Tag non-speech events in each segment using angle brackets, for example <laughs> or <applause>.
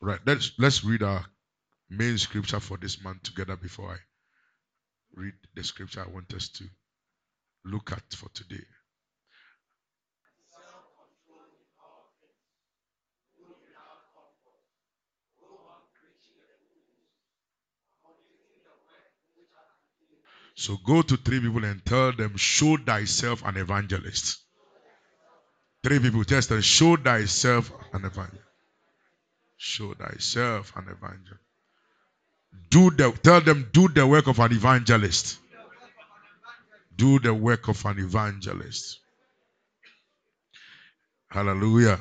Right. Let's let's read our main scripture for this month together before I read the scripture I want us to look at for today. So go to three people and tell them, show thyself an evangelist. Three people, test them, show thyself an evangelist. Show thyself an evangelist. Do the tell them, do the work of an evangelist. Do the work of an evangelist. Hallelujah.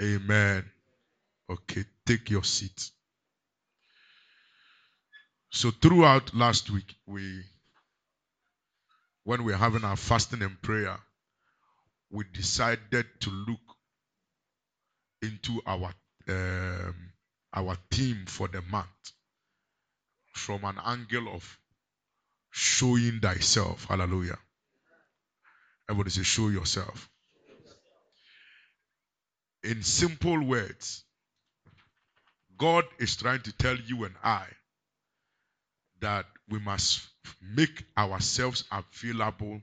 Amen. Okay, take your seat. So throughout last week, we when we were having our fasting and prayer, we decided to look into our um, our theme for the month from an angle of showing thyself. Hallelujah. Everybody say, show yourself. In simple words, God is trying to tell you and I that we must make ourselves available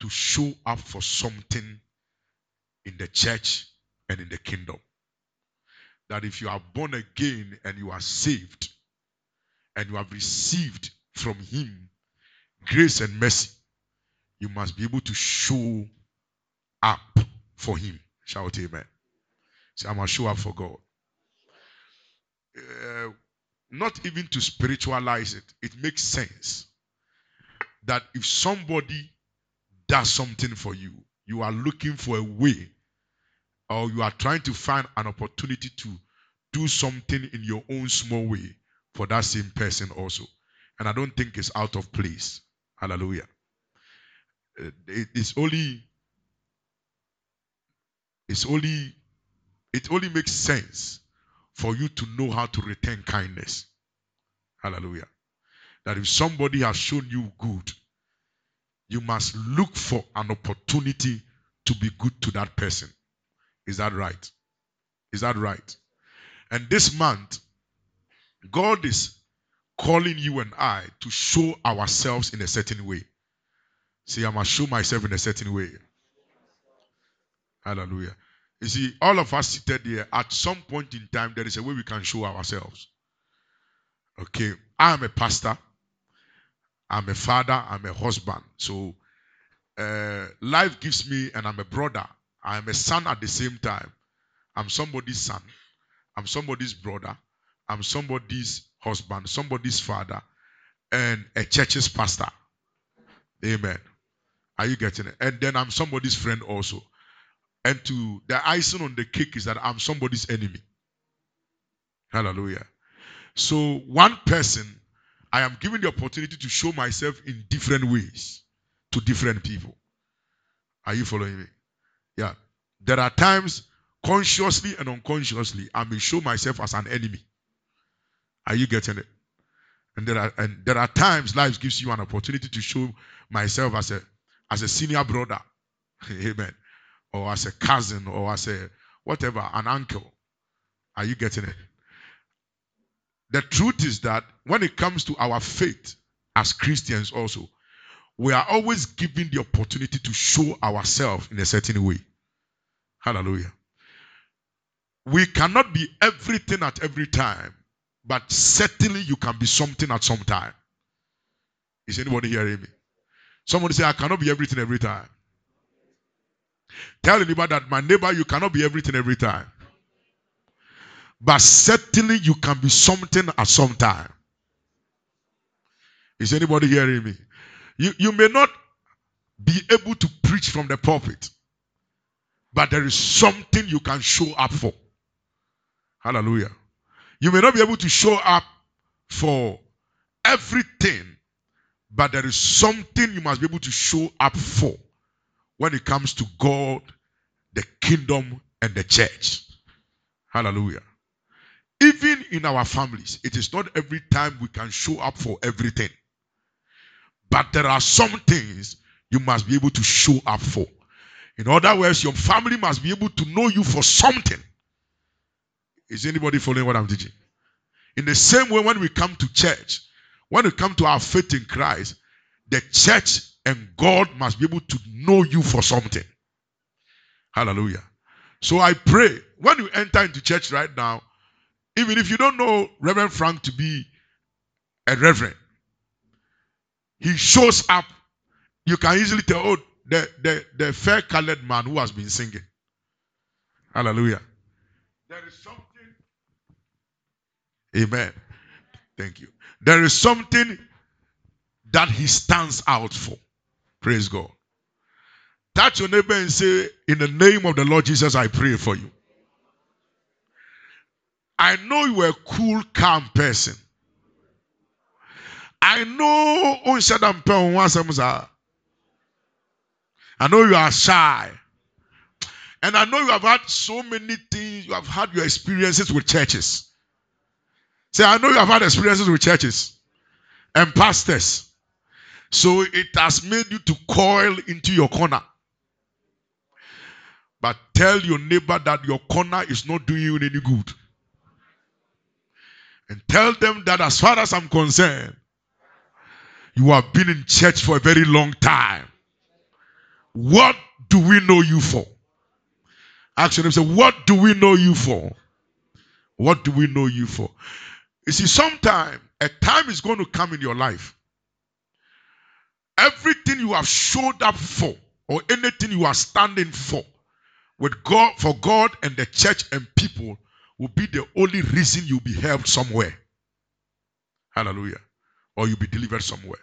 to show up for something in the church and in the kingdom. That if you are born again and you are saved and you have received from Him grace and mercy, you must be able to show up for Him. Shout amen. Say, I'm going to show up for God. Uh, not even to spiritualize it, it makes sense that if somebody does something for you, you are looking for a way or you are trying to find an opportunity to do something in your own small way for that same person also. And I don't think it's out of place. Hallelujah. Uh, it's only it's only it only makes sense for you to know how to return kindness. Hallelujah. That if somebody has shown you good, you must look for an opportunity to be good to that person. Is that right? Is that right? And this month, God is calling you and I to show ourselves in a certain way. See, I must show myself in a certain way. Hallelujah. You see, all of us seated here, at some point in time, there is a way we can show ourselves. Okay, I'm a pastor, I'm a father, I'm a husband. So, uh, life gives me, and I'm a brother, I'm a son at the same time. I'm somebody's son, I'm somebody's brother, I'm somebody's husband, somebody's father, and a church's pastor. Amen. Are you getting it? And then I'm somebody's friend also. And to the icing on the cake is that I'm somebody's enemy. Hallelujah. So, one person, I am given the opportunity to show myself in different ways to different people. Are you following me? Yeah. There are times, consciously and unconsciously, I may show myself as an enemy. Are you getting it? And there are and there are times life gives you an opportunity to show myself as a as a senior brother. <laughs> Amen or as a cousin or as a whatever, an uncle. Are you getting it? The truth is that when it comes to our faith as Christians, also, we are always given the opportunity to show ourselves in a certain way. Hallelujah. We cannot be everything at every time, but certainly you can be something at some time. Is anybody hearing me? Somebody say, I cannot be everything every time. Tell anybody that my neighbor, you cannot be everything every time. But certainly you can be something at some time. Is anybody hearing me? You, you may not be able to preach from the pulpit, but there is something you can show up for. Hallelujah. You may not be able to show up for everything, but there is something you must be able to show up for when it comes to God, the kingdom, and the church. Hallelujah. Even in our families, it is not every time we can show up for everything. But there are some things you must be able to show up for. In other words, your family must be able to know you for something. Is anybody following what I'm teaching? In the same way, when we come to church, when we come to our faith in Christ, the church and God must be able to know you for something. Hallelujah. So I pray when you enter into church right now, even if you don't know Reverend Frank to be a reverend, he shows up. You can easily tell, oh, the, the, the fair colored man who has been singing. Hallelujah. There is something. Amen. Thank you. There is something that he stands out for. Praise God. Touch your neighbor and say, In the name of the Lord Jesus, I pray for you. I know you are a cool, calm person. I know I know you are shy. And I know you have had so many things, you have had your experiences with churches. Say, I know you have had experiences with churches and pastors. So it has made you to coil into your corner. But tell your neighbor that your corner is not doing you any good. And tell them that as far as I'm concerned, you have been in church for a very long time. What do we know you for? Actually, say, What do we know you for? What do we know you for? You see, sometime a time is going to come in your life. Everything you have showed up for, or anything you are standing for, with God for God and the church and people will be the only reason you'll be helped somewhere. Hallelujah. Or you'll be delivered somewhere.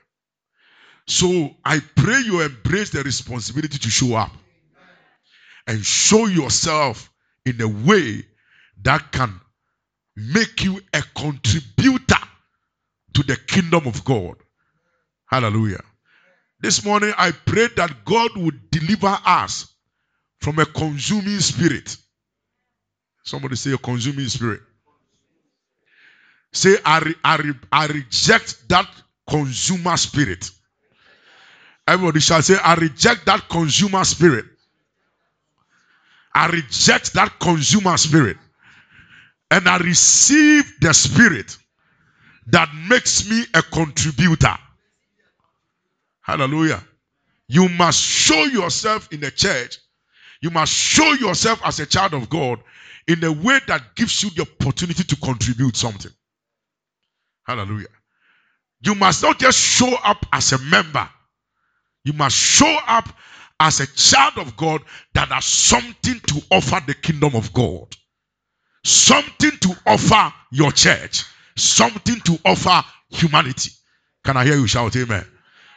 So I pray you embrace the responsibility to show up and show yourself in a way that can make you a contributor to the kingdom of God. Hallelujah. This morning I pray that God would deliver us from a consuming spirit. Somebody say a consuming spirit. Say, I, re, I, re, I reject that consumer spirit. Everybody shall say, I reject that consumer spirit. I reject that consumer spirit. And I receive the spirit that makes me a contributor. Hallelujah. You must show yourself in the church you must show yourself as a child of God in a way that gives you the opportunity to contribute something. Hallelujah. You must not just show up as a member, you must show up as a child of God that has something to offer the kingdom of God, something to offer your church, something to offer humanity. Can I hear you shout amen?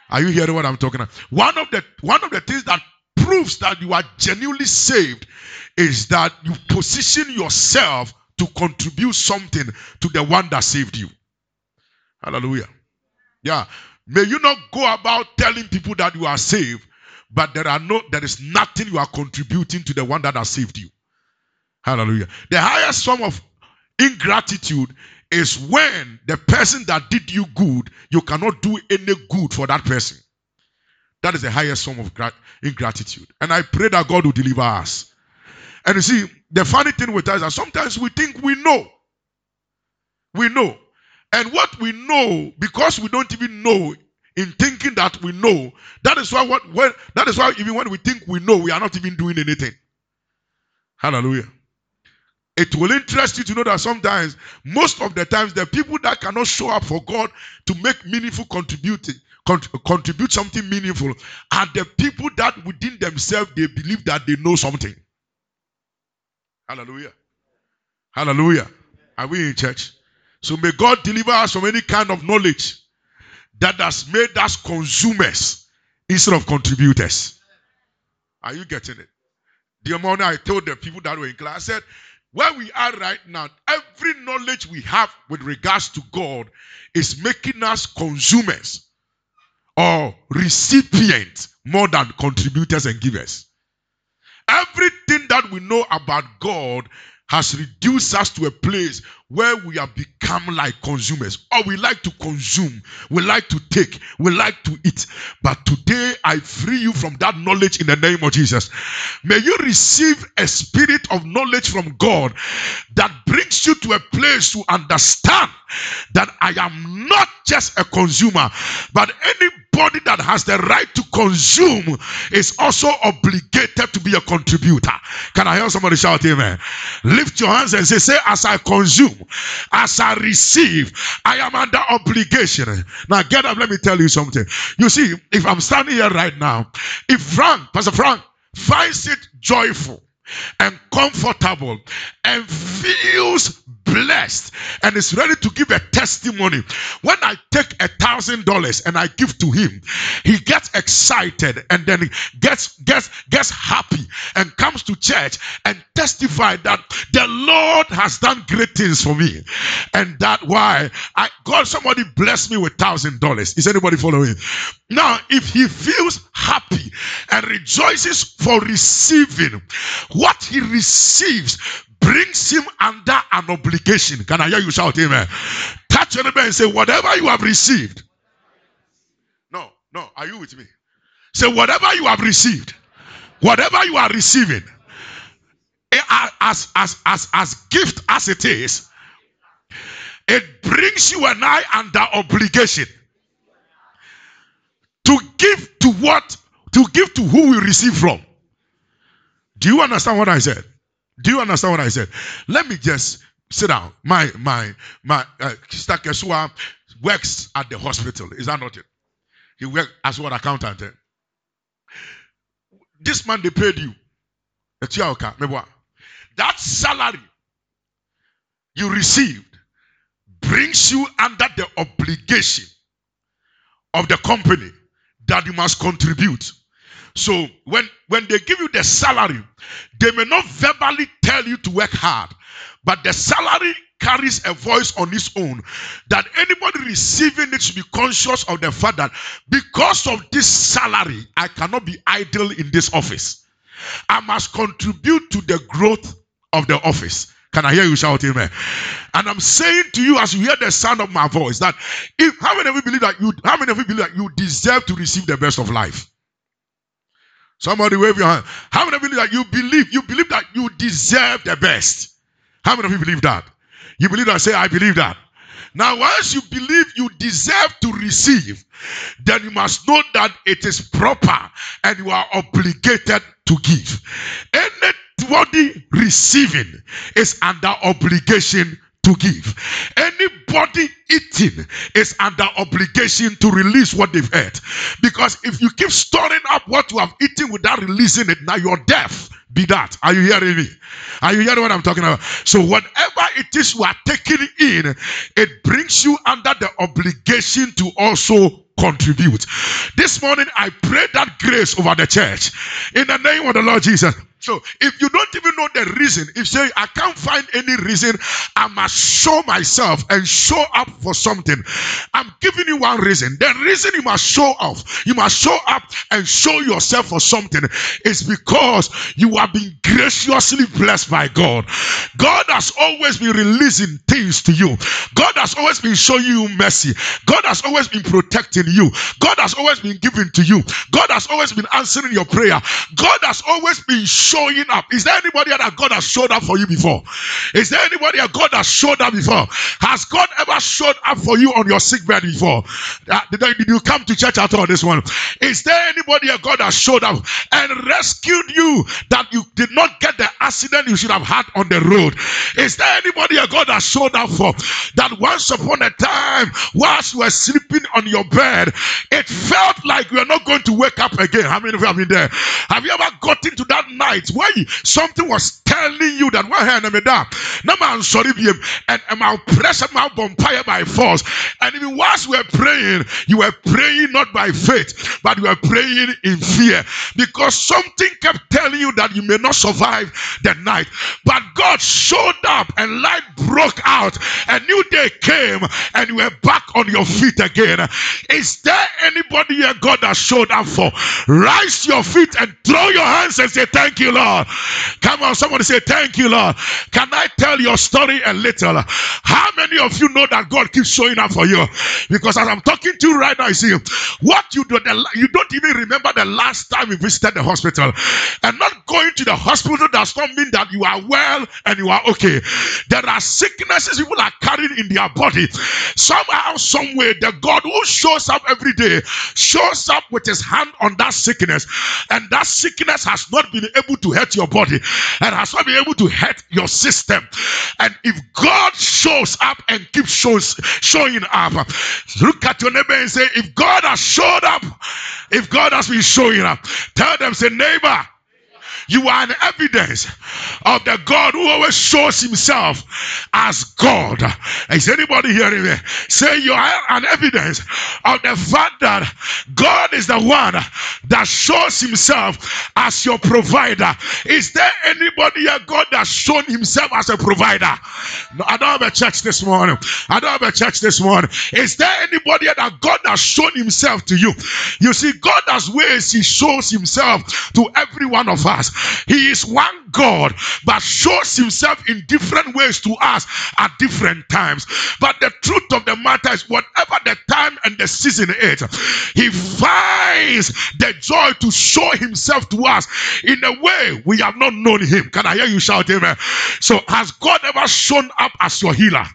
Are you hearing what I'm talking about? One of the one of the things that proves that you are genuinely saved is that you position yourself to contribute something to the one that saved you. Hallelujah. Yeah. May you not go about telling people that you are saved, but there are no there is nothing you are contributing to the one that has saved you. Hallelujah. The highest form of ingratitude is when the person that did you good, you cannot do any good for that person. That is the highest form of ingratitude. And I pray that God will deliver us. And you see, the funny thing with us is that sometimes we think we know. We know. And what we know, because we don't even know in thinking that we know, that is why what when that is why even when we think we know, we are not even doing anything. Hallelujah. It will interest you to know that sometimes, most of the times, the people that cannot show up for God to make meaningful contributing, contribute something meaningful are the people that within themselves they believe that they know something. Hallelujah. Hallelujah. Are we in church? So may God deliver us from any kind of knowledge that has made us consumers instead of contributors. Are you getting it? The morning I told the people that were in class, I said, where we are right now, every knowledge we have with regards to God is making us consumers or recipients more than contributors and givers. Everything that we know about God has reduced us to a place where we have become like consumers. Or we like to consume. We like to take. We like to eat. But today i free you from that knowledge in the name of jesus. May you receive a spirit of knowledge from god that brings you to a place to understand that I am not just a consumer, but anybody that has the right to consume is also obligated to be a contributor. Can I hear somebody shout amen? Lift your hands and say, say, as I consume, as I receive, I am under obligation. Now get up, let me tell you something. You see, if I'm standing here right now, if Frank, Pastor Frank, finds it joyful and comfortable and feels blessed and is ready to give a testimony. When I take a thousand dollars and I give to him, he gets excited and then gets gets gets happy and comes to church and testify that the Lord has done great things for me, and that why I God somebody blessed me with thousand dollars. Is anybody following? Now, if he feels happy and rejoices for receiving what he receives brings him under an obligation. Can I hear you shout amen? Touch your neighbor and say, Whatever you have received. No, no, are you with me? Say, Whatever you have received, whatever you are receiving, eh, as, as, as, as gift as it is, it brings you and I under obligation to give to what? To give to who we receive from. Do you understand what I said? Do you understand what I said? Let me just sit down. My my my uh, Sister works at the hospital. Is that not it? He works as what accountant. Eh? This man they paid you. That salary you received brings you under the obligation of the company that you must contribute. So when when they give you the salary, they may not verbally tell you to work hard, but the salary carries a voice on its own that anybody receiving it should be conscious of the fact that because of this salary, I cannot be idle in this office. I must contribute to the growth of the office. Can I hear you shout amen? And I'm saying to you as you hear the sound of my voice that if how many of you believe that you how many of you believe that you deserve to receive the best of life? Somebody wave your hand. How many of you believe that you believe? You believe that you deserve the best. How many of you believe that? You believe that? Say, I believe that. Now, once you believe you deserve to receive, then you must know that it is proper and you are obligated to give. Anybody receiving is under obligation to give. Anybody eating is under obligation to release what they've ate. Because if you keep storing up what you have eaten without releasing it, now you're deaf. Be that. Are you hearing me? Are you hearing what I'm talking about? So, whatever it is you are taking in, it brings you under the obligation to also contribute. This morning, I pray that grace over the church in the name of the Lord Jesus. So if you don't even know the reason, if say I can't find any reason, I must show myself and show up for something. I'm giving you one reason. The reason you must show up, you must show up and show yourself for something is because you have been graciously blessed by God. God has always been releasing things to you. God has always been showing you mercy. God has always been protecting you. God has always been giving to you. God has always been answering your prayer. God has always been showing up. Is there anybody that God has showed up for you before? Is there anybody that God has showed up before? Has God ever showed up for you on your sick bed before? Uh, did, you come to church at all this one? Is there anybody that God has showed up and rescued you that you did not get the accident you should have had on the road? Is there anybody that God has showed up for that once upon a time, whilst you were sleeping on your bed, it felt like you are not going to wake up again? How many of you have been there? Have you ever gotten to that night? Where something was telling you that one hand me that now man sorry be and my pressure my vampire by force. And even whilst we were praying you were praying not by faith but you were praying in fear. Because something kept telling you that you may not survive the night. But God showed up and light broke out. A new day came and you were back on your feet again. Is there anybody here God has showed up for? Rise your feet and throw your hands and say thank you, Lord. Come on, somebody say, Thank you, Lord. Can I tell your story a little? How many of you know that God keeps showing up for you? Because as I'm talking to you right now, you see, what you do, you don't even remember the last time you visited the hospital. And not going to the hospital does not mean that you are well and you are okay. There are sicknesses people are carrying in their body. Somehow, somewhere, the God who shows up every day shows up with his hand on that sickness, and that sickness has not been able to hurt your body and has not be able to hurt your system. And if God shows up and keeps shows, showing up, look at your neighbor and say, If God has showed up, if God has been showing up, tell them, say, neighbor, you are an evidence of the God who always shows himself as God. Is anybody hearing me? Say you are an evidence of the fact that God is the one that shows himself as your provider. Is there anybody here, God, that's shown himself as a provider? No, I don't have a church this morning. I don't have a church this morning. Is there anybody here that God has shown himself to you? You see, God has ways he shows himself to every one of us. He is one God, but shows himself in different ways to us at different times. But the truth of the matter is, whatever the time and the season is, he finds the joy to show himself to us in a way we have not known him. Can I hear you shout amen? So, has God ever shown up as your healer?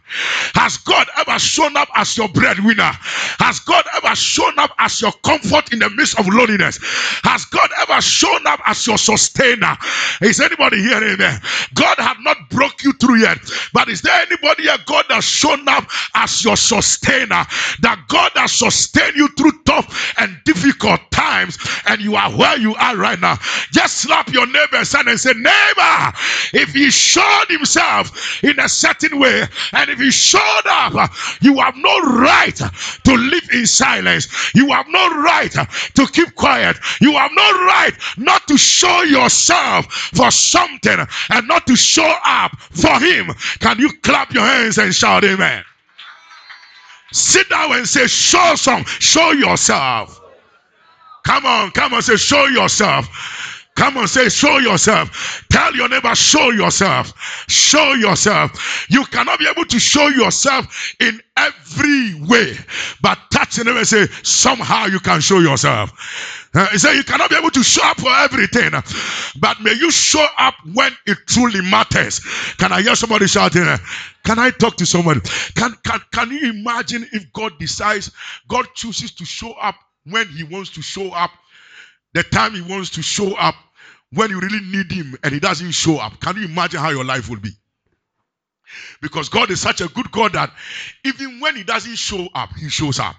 Has God ever shown up as your breadwinner? Has God ever shown up as your comfort in the midst of loneliness? Has God ever shown up as your sustainer? Is anybody hearing me? God have not broke you through yet, but is there anybody here God has shown up as your sustainer? That God has sustained you through tough and difficult times, and you are where you are right now. Just slap your neighbor's hand and say, Neighbor, if he showed himself in a certain way, and if he showed up, you have no right to live in silence. You have no right to keep quiet. You have no right not to show yourself for something and not to show up for him. Can you clap your hands and shout amen? Sit down and say, show some, show yourself. Come on, come on, say, show yourself. Come on, say, show yourself. Tell your neighbor, show yourself. Show yourself. You cannot be able to show yourself in every way, but touch the neighbor and say, somehow you can show yourself. Uh, he said, You cannot be able to show up for everything, but may you show up when it truly matters. Can I hear somebody shouting? Can I talk to somebody? Can, can, can you imagine if God decides, God chooses to show up when He wants to show up, the time He wants to show up, when you really need Him and He doesn't show up? Can you imagine how your life will be? Because God is such a good God that even when He doesn't show up, He shows up.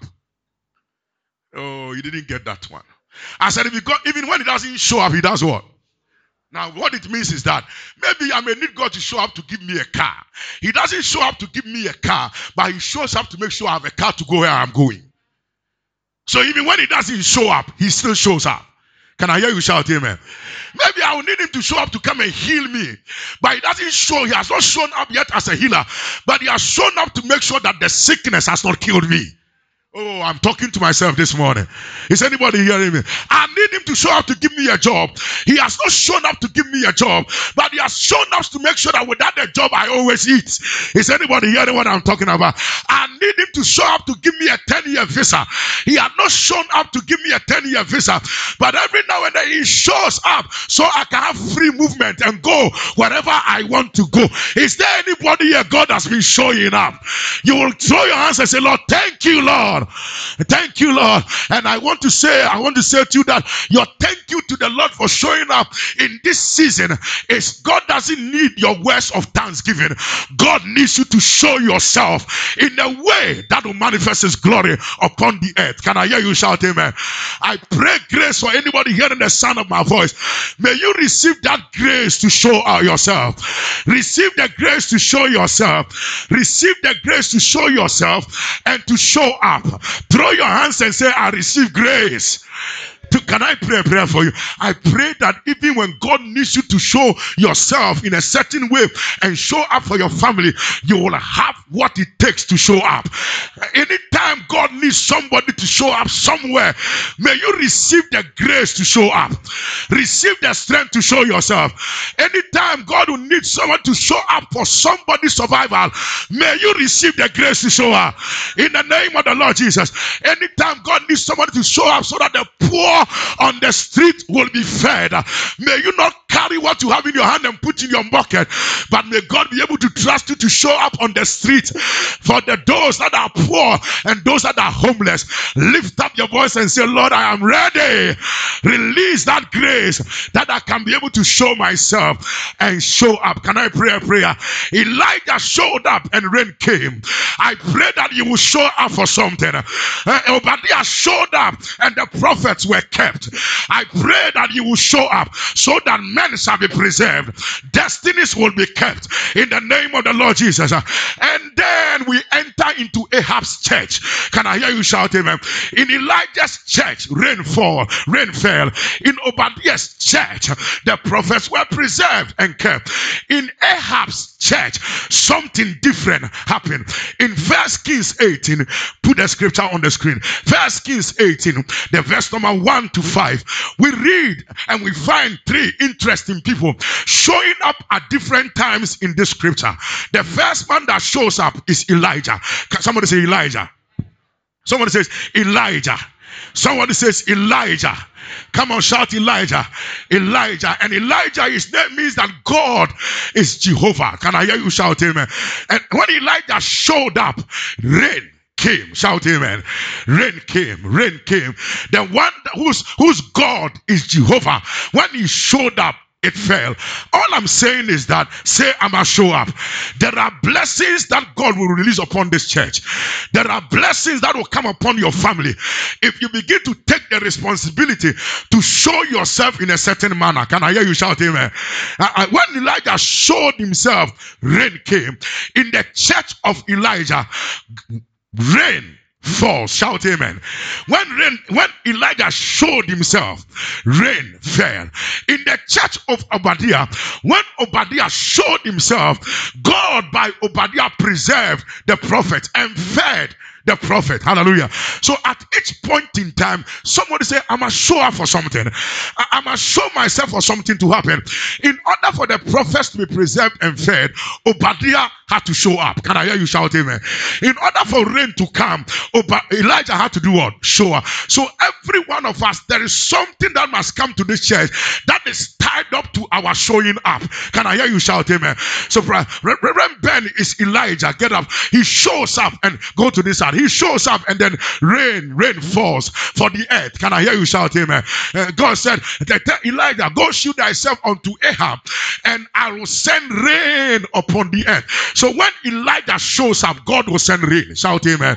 Oh, you didn't get that one. I said, even when he doesn't show up, he does what? Now, what it means is that maybe I may need God to show up to give me a car. He doesn't show up to give me a car, but he shows up to make sure I have a car to go where I'm going. So even when he doesn't show up, he still shows up. Can I hear you shout amen? Maybe I will need him to show up to come and heal me. But he doesn't show, he has not shown up yet as a healer, but he has shown up to make sure that the sickness has not killed me. Oh, I'm talking to myself this morning. Is anybody hearing me? I need him to show up to give me a job. He has not shown up to give me a job, but he has shown up to make sure that without the job, I always eat. Is anybody hearing what I'm talking about? I need him to show up to give me a 10 year visa. He had not shown up to give me a 10 year visa, but every now and then he shows up so I can have free movement and go wherever I want to go. Is there anybody here God has been showing up? You will throw your hands and say, Lord, thank you, Lord. Thank you, Lord. And I want to say, I want to say to you that your thank you to the Lord for showing up in this season is God doesn't need your words of thanksgiving. God needs you to show yourself in a way that will manifest his glory upon the earth. Can I hear you shout amen? I pray grace for anybody hearing the sound of my voice. May you receive that grace to show out yourself. Receive the grace to show yourself. Receive the grace to show yourself and to show up. Throw your hands and say, I receive grace. Can I pray a prayer for you? I pray that even when God needs you to show yourself in a certain way and show up for your family, you will have what it takes to show up. Anytime God needs somebody to show up somewhere, may you receive the grace to show up. Receive the strength to show yourself. Anytime God will need someone to show up for somebody's survival, may you receive the grace to show up. In the name of the Lord Jesus. Anytime God needs somebody to show up so that the poor on the street will be fed, may you not carry what you have in your hand and put in your bucket, but may God be able to trust you to show up on the street for the those that are poor and those that are homeless. Lift up your voice and say, Lord, I am ready. Release that grace that I can be able to show myself and show up. Can I pray a prayer? Elijah showed up and rain came. I pray that you will show up for something. Uh, Obadiah showed up and the prophets were kept. I pray that you will show up so that men shall be preserved, destinies will be kept in the name of the Lord Jesus. And then we enter into Ahab's church. Can I hear you shout amen? In Elijah's church, rain fall, rain fell. In Obadiah's church, the prophets were preserved and kept. In Ahab's church, something different happened. In First Kings 18, put the scripture on the screen. First Kings 18, the verse number 1 to 5. We read and we find three interesting people showing up at different times in this scripture. The first man that shows up is Elijah. Can somebody say Elijah? Somebody says Elijah. Somebody says Elijah. Come on, shout Elijah. Elijah. And Elijah, his name means that God is Jehovah. Can I hear you shout amen? And when Elijah showed up, rain came. Shout amen. Rain came. Rain came. The one whose whose God is Jehovah. When he showed up, it fell. All I'm saying is that say I'm gonna show up. There are blessings that God will release upon this church. There are blessings that will come upon your family if you begin to take the responsibility to show yourself in a certain manner. Can I hear you shout amen? Uh, uh, when Elijah showed himself, rain came. In the church of Elijah, rain falls. Shout amen. When rain, when Elijah showed himself, rain fell. In the church of Obadiah, when Obadiah showed himself, God by Obadiah preserved the prophet and fed the prophet. Hallelujah. So at each point in time, somebody say, I'm a show up for something. I- am a show myself for something to happen. In order for the prophets to be preserved and fed, Obadiah had to show up. Can I hear you shout amen? In order for rain to come, Ob- Elijah had to do what? Show up. So every one of us, there is something that must come to this church that is tied up to our showing up. Can I hear you shout amen? So Reverend Ben is Elijah. Get up. He shows up and go to this side. He shows up and then rain, rain falls for the earth. Can I hear you shout amen? Uh, God said, Elijah, go show thyself unto Ahab and I will send rain upon the earth. So when Elijah shows up, God will send rain. Shout amen.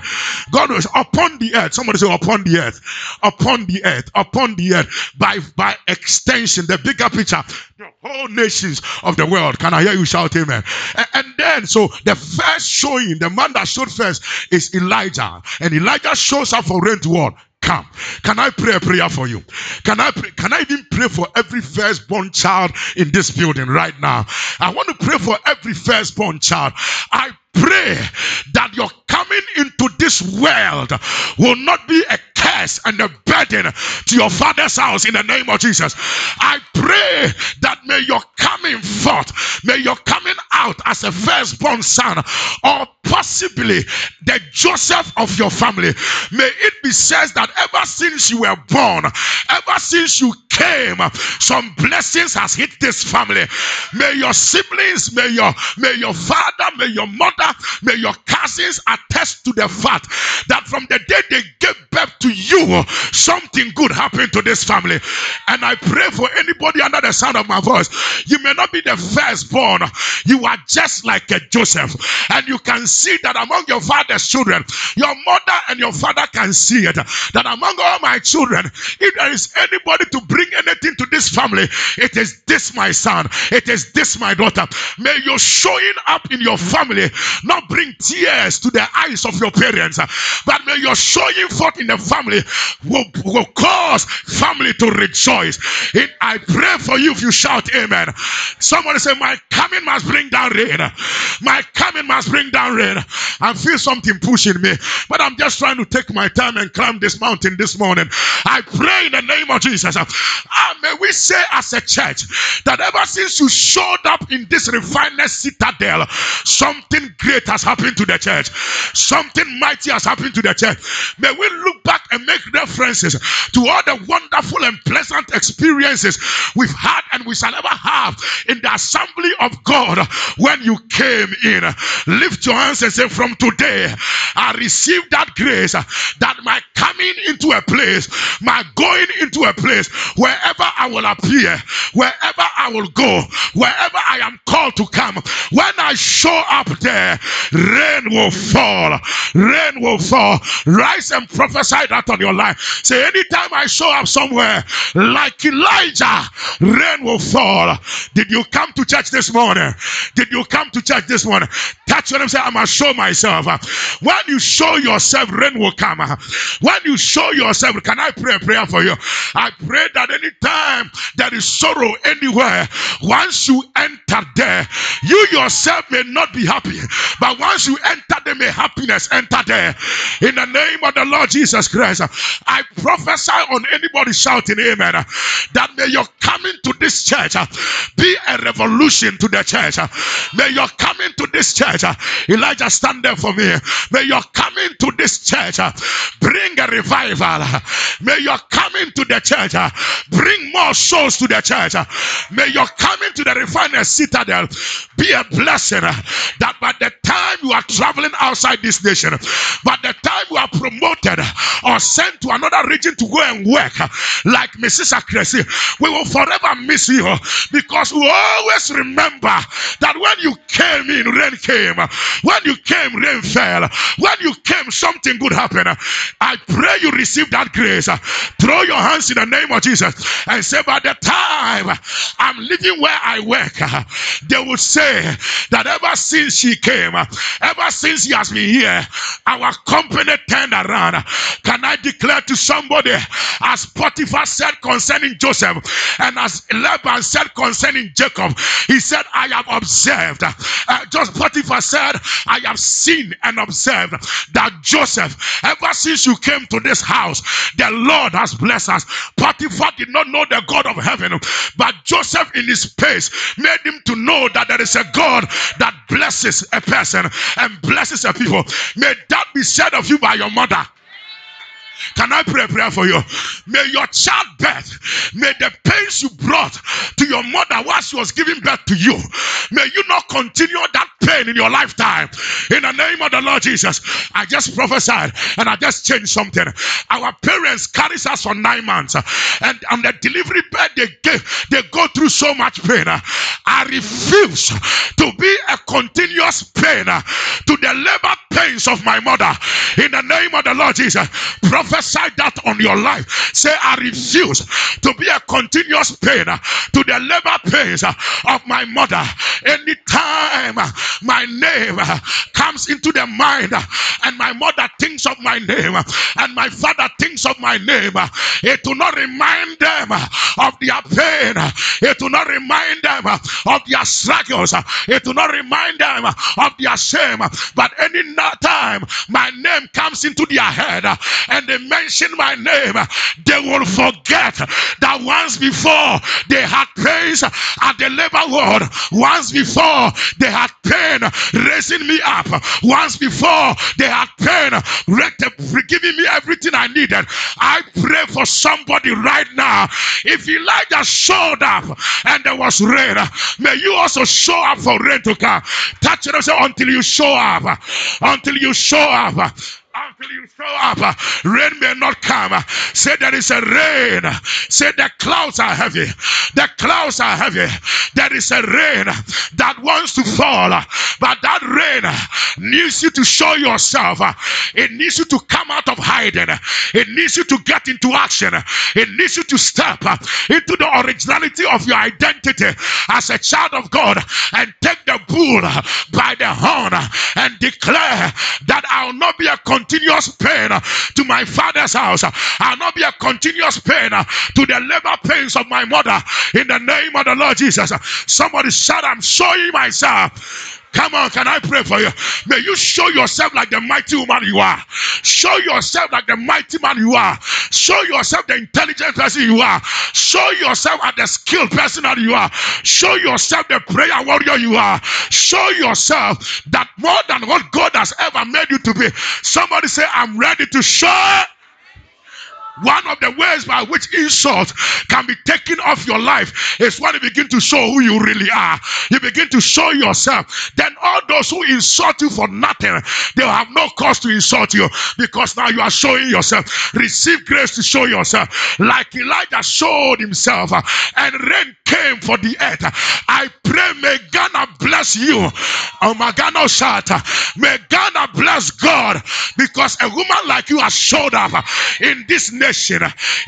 God was upon the earth. Somebody say upon the earth. Upon the earth. Upon the earth. By by extension, the bigger picture, the whole nations of the world. Can I hear you shout amen? And, and then so the first showing, the man that showed first is Elijah. And Elijah shows up for rain to what? Come. Can I pray a prayer for you? Can I pray, can I even pray for every firstborn child in this building right now? I want to pray for every firstborn child. I pray that your coming into this world will not be a curse and a burden to your father's house in the name of Jesus. I pray that may your coming forth, may your coming out as a firstborn son, or possibly the Joseph of your family, may it be said that ever since you were born, ever since you came, some blessings has hit this family. May your siblings, may your may your father, may your mother, may your cousins attest to the fact that from the day they gave birth to you, something good happened to this family. And I pray for anybody under the sound of my voice. You may not be the firstborn, you are just like a Joseph, and you can see that among your father's children, your mother and your father can see it. That among all my children, if there is anybody to bring anything to this family, it is this my son, it is this my daughter. May your showing up in your family not bring tears to the eyes of your parents, but may your showing forth in the family will, will cause family to rejoice. I pray for you if you shout amen. Somebody say, My coming must bring down rain. My coming must bring down rain. I feel something pushing me, but I'm just trying to take my time and climb this mountain this morning. I pray in the name of Jesus. Ah, may we say as a church that ever since you showed up in this refinement citadel, something great has happened to the church. Something mighty has happened to the church. May we look back and make references to all the wonderful and pleasant experiences we've had and we shall ever have in the assembly of God when you came in. Lift your hands and say, From today, I receive that grace that my coming into a place, my going into a place, wherever I will appear, wherever I will go, wherever I am called to come, when I show up there, rain will fall. Rain will fall. Rise and prophesy that on your life. Say, anytime I show up somewhere, like Elijah, rain will fall. Did you come to church this morning? Did you come to church this morning? Touch them, say, I must show myself. When you show yourself, rain will come. When you show yourself, can I pray a prayer for you? I pray that anytime there is sorrow anywhere, once you enter there, you yourself may not be happy, but once you enter there, may happiness enter there. In the name of the Lord Jesus Christ, I prophesy on anybody shouting amen that may your coming to this church be a revolution to the church. May your coming to this church, Elijah, stand there for me. May your coming to this church bring a revival. May your coming to the church bring more souls to the church. May your coming to the refinery citadel be a blessing that by the time you are traveling outside this nation, by the time you are promoted or sent to another region to go and work, like Mrs. Akresi, we will forever miss you because we always remember that when you came in, rain came. When you came, rain fell. When you came, something good happened. I pray you receive that grace. Throw your hands in the name of Jesus and say, By the time I'm living where I work, they will say that ever since she came, ever since he has been here, our company turned around. Can I declare to somebody, as Potiphar said concerning Joseph, and as Laban said concerning Jacob, he said, I have observed. Uh, just Potiphar said, I have seen and observed that Joseph, ever since you came to this house, the Lord has blessed us. Potiphar did not know the God of heaven, but Joseph, in his pace, made him to know that there is a God that blesses a person and blesses a people. May that be said of you by your mother. Can I pray a prayer for you? May your childbirth, may the pains you brought to your mother while she was giving birth to you, may you not continue that pain in your lifetime. In the name of the Lord Jesus, I just prophesied and I just changed something. Our parents carries us for nine months, and on the delivery bed they give, they go through so much pain. I refuse to be a continuous pain to the labor pains of my mother. In the name of the Lord Jesus, prophesy that on your life. Say, I refuse to be a continuous pain to the labor pains of my mother. Anytime my name comes into the mind and my mother thinks of my name and my father thinks of my name, it will not remind them of their pain. It will not remind them of their struggles. It will not remind them of their shame. But any time my name comes into their head and they mention my name, they will forget that once before they had praise at the labor ward, once before they had pain raising me up, once before they had pain giving me everything I needed. I pray for somebody right now. If Elijah showed up and there was rain, may you also show up for rain to come. Touch say, until you show up, until you show up until you show up. Rain may not come. Say there is a rain. Say the clouds are heavy. The clouds are heavy. There is a rain that wants to fall, but that rain needs you to show yourself. It needs you to come out of hiding. It needs you to get into action. It needs you to step into the originality of your identity as a child of God and take the bull by the horn and declare that I'll not be a continuous pain to my father's house. I'll not be a continuous pain to the labor pains of my mother in the name of the Lord Jesus. Somebody shout, I'm showing myself Come on, can I pray for you? May you show yourself like the mighty woman you are. Show yourself like the mighty man you are. Show yourself the intelligent person you are. Show yourself as the skilled person that you are. Show yourself the prayer warrior you are. Show yourself that more than what God has ever made you to be. Somebody say, I'm ready to show. One of the ways by which insult can be taken off your life is when you begin to show who you really are. You begin to show yourself. Then all those who insult you for nothing, they'll have no cause to insult you because now you are showing yourself. Receive grace to show yourself. Like Elijah showed himself uh, and rain came for the earth. I pray, may Ghana bless you. Oh, my Ghana Shata. May Ghana bless God because a woman like you has showed up in this nation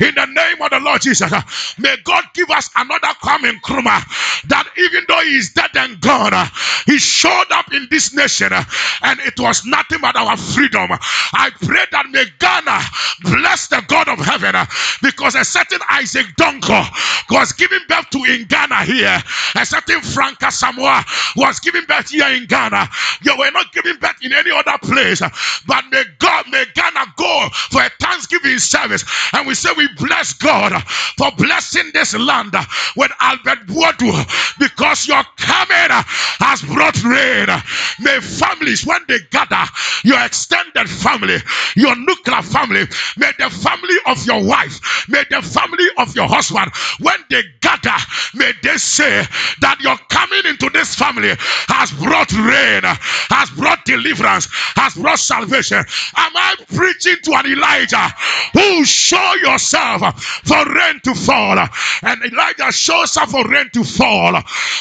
in the name of the Lord Jesus. May God give us another Kwame Nkrumah that even though he is dead and gone, he showed up in this nation and it was nothing but our freedom. I pray that may Ghana bless the God of heaven because a certain Isaac Donko was giving birth to in Ghana here, a certain Franca Samoa was giving birth here in Ghana. You were not giving birth in any other place, but may God, may Ghana go for a Thanksgiving service and we say we bless God for blessing this land with Albert Boadu because your coming has brought rain. May families, when they gather, your extended family, your nuclear family, may the family of your wife, may the family of your husband, when they gather, may they say that your coming into this family has brought rain, has brought deliverance, has brought salvation. Am I preaching to an Elijah who show yourself for rain to fall. And Elijah shows up for rain to fall.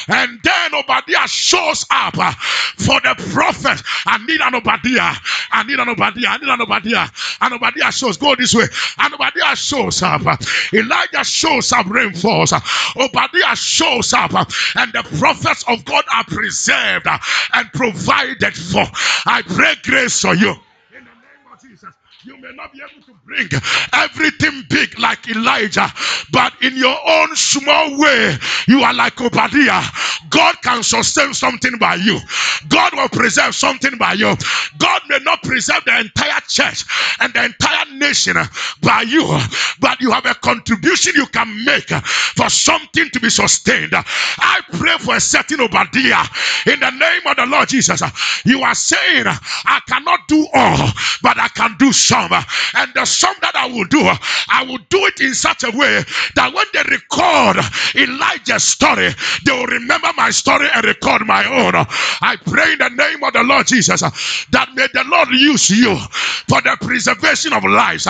And then Obadiah shows up for the prophet. I need an Obadiah. I need an Obadiah. I need an Obadiah. And Obadiah shows, go this way. And Obadiah shows up. Elijah shows up, rain falls. Obadiah shows up. And the prophets of God are preserved and provided for. I pray grace for you. You may not be able to bring everything big like Elijah, but in your own small way, you are like Obadiah. God can sustain something by you, God will preserve something by you. God may not preserve the entire church and the entire nation by you, but you have a contribution you can make for something to be sustained. I pray for a certain Obadiah in the name of the Lord Jesus. You are saying, I cannot do all, but I can do some, and the some that I will do, I will do it in such a way that when they record Elijah's story, they will remember my story and record my own. I pray in the name of the Lord Jesus that may the Lord use you for the preservation of lives.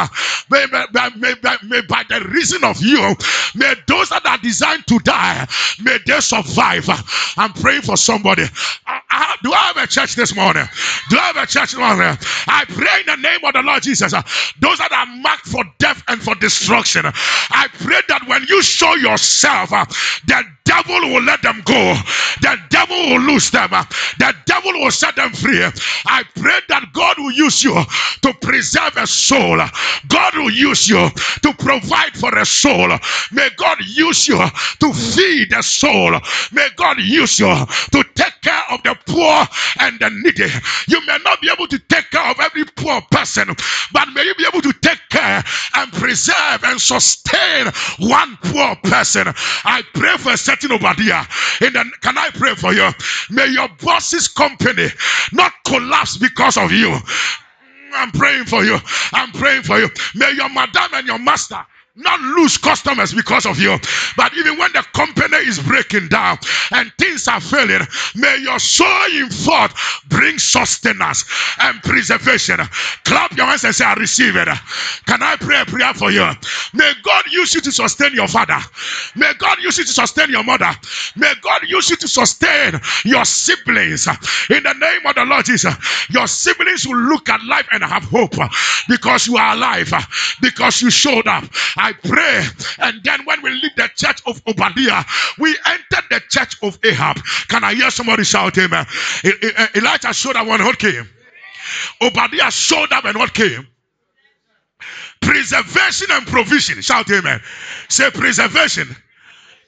May, may, may, may by the reason of you, may those that are designed to die, may they survive. I'm praying for somebody. I, I, do I have a church this morning? Do I have a church this morning? I pray in the name of the Lord Jesus. Jesus, those that are marked for death and for destruction. I pray that when you show yourself, uh, the devil will let them go. The devil will lose them. The devil will set them free. I pray that God will use you to preserve a soul. God will use you to provide for a soul. May God use you to feed a soul. May God use you to take care of the poor and the needy. You may not be able to take care of every poor person, but may you be able to take care and preserve and sustain one poor person. I pray for a certain Obadiah. In the, can I pray for you? May your boss's company not collapse because of you. I'm praying for you. I'm praying for you. May your madam and your master not lose customers because of you. But even when the company is breaking down and things are failing, may your showing forth bring sustenance and preservation. Clap your hands and say, I receive it. Can I pray a prayer for you? May God use you to sustain your father. May God use you to sustain your mother. May God use you to sustain your siblings. In the name of the Lord Jesus, your siblings will look at life and have hope because you are alive, because you showed up. I pray. And then when we leave the church of Obadiah, we entered the church of Ahab. Can I hear somebody shout amen? Elijah showed up when what came. Obadiah showed up and what came? Preservation and provision. Shout amen. Say preservation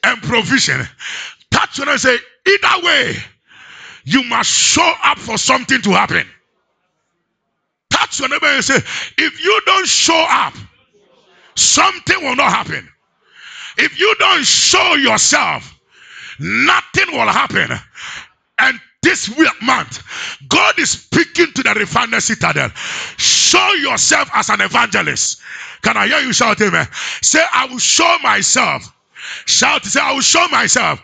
and provision. Touch when I say, either way, you must show up for something to happen. Your neighbor and say, if you don't show up, something will not happen. If you don't show yourself, nothing will happen. And this week month, God is speaking to the refinery citadel. Show yourself as an evangelist. Can I hear you shout amen? Say, I will show myself. Shout, say, I will show myself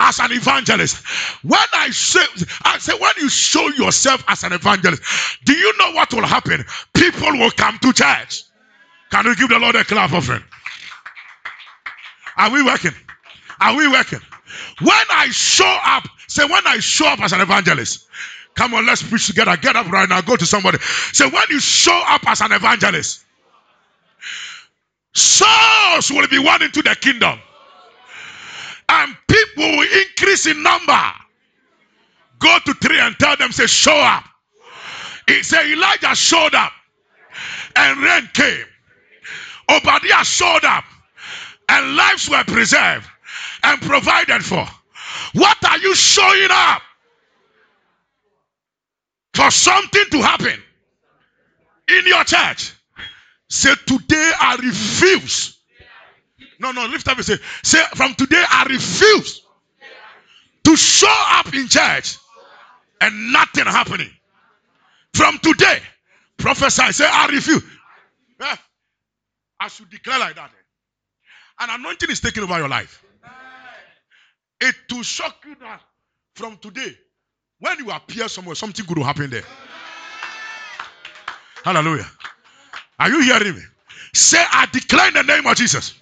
as an evangelist. When I say, I say, when you show yourself as an evangelist, do you know what will happen? People will come to church. Can we give the Lord a clap offering? Are we working? Are we working? When I show up, say, when I show up as an evangelist, come on, let's preach together. Get up right now. Go to somebody. Say, when you show up as an evangelist, souls will be won into the kingdom, and people will increase in number. Go to three and tell them, say, show up. He said, Elijah showed up, and rain came. Obadiah showed up and lives were preserved and provided for. What are you showing up for something to happen in your church? Say, Today I refuse. No, no, lift up and say, Say, from today I refuse to show up in church and nothing happening. From today, prophesy, say, I refuse. I should declare like that. Eh? An anointing is taking over your life. It will shock you that from today, when you appear somewhere, something good will happen there. Hallelujah. Are you hearing me? Say, I declare in the name of Jesus.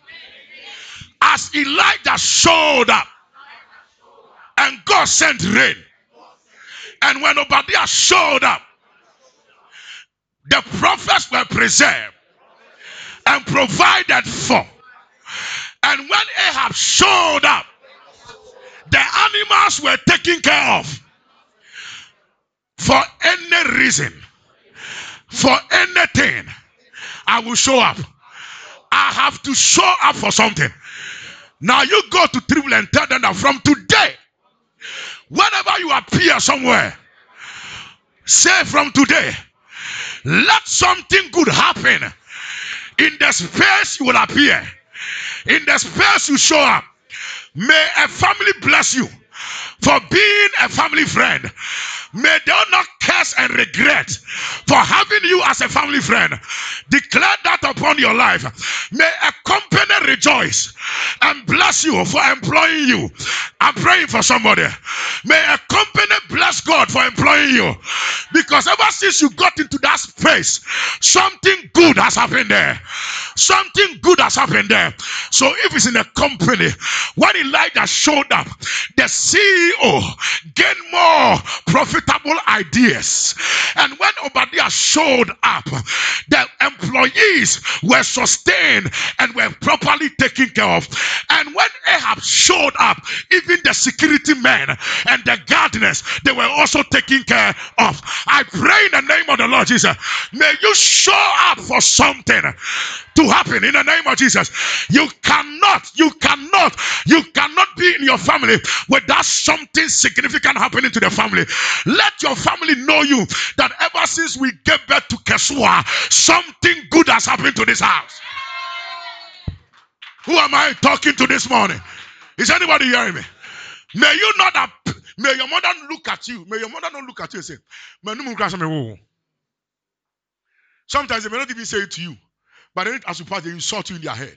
As Elijah showed up, and God sent rain. And when Obadiah showed up, the prophets were preserved and provided for. And when Ahab showed up, the animals were taken care of. For any reason, for anything, I will show up. I have to show up for something. Now you go to Tribune and tell them that from today, whenever you appear somewhere, say from today, let something good happen in the space you will appear, in the space you show up. May a family bless you for being a family friend. May they not curse and regret for having you as a family friend. Declare that upon your life. May a company rejoice and bless you for employing you. I'm praying for somebody. May a company bless God for employing you. Because ever since you got into that space, something good has happened there. Something good has happened there. So if it's in a company, when Elijah showed up, the CEO gained more profitable ideas. And when Obadiah showed up, the employees were sustained and were properly taken care of. And when Ahab showed up, even the security men and the gardeners, they were also taken care of. I pray in the name of the Lord Jesus, may you show up for something to happen in the name of Jesus. You cannot, you cannot, you cannot be in your family without something significant happening to the family. Let your family know you that ever since we gave birth to Kesua, something good has happened to this house. Who am I talking to this morning? Is anybody hearing me? May you not have, may your mother look at you. May your mother not look at you and say, Sometimes they may not even say it to you. But then as you pass, they insult you in their head.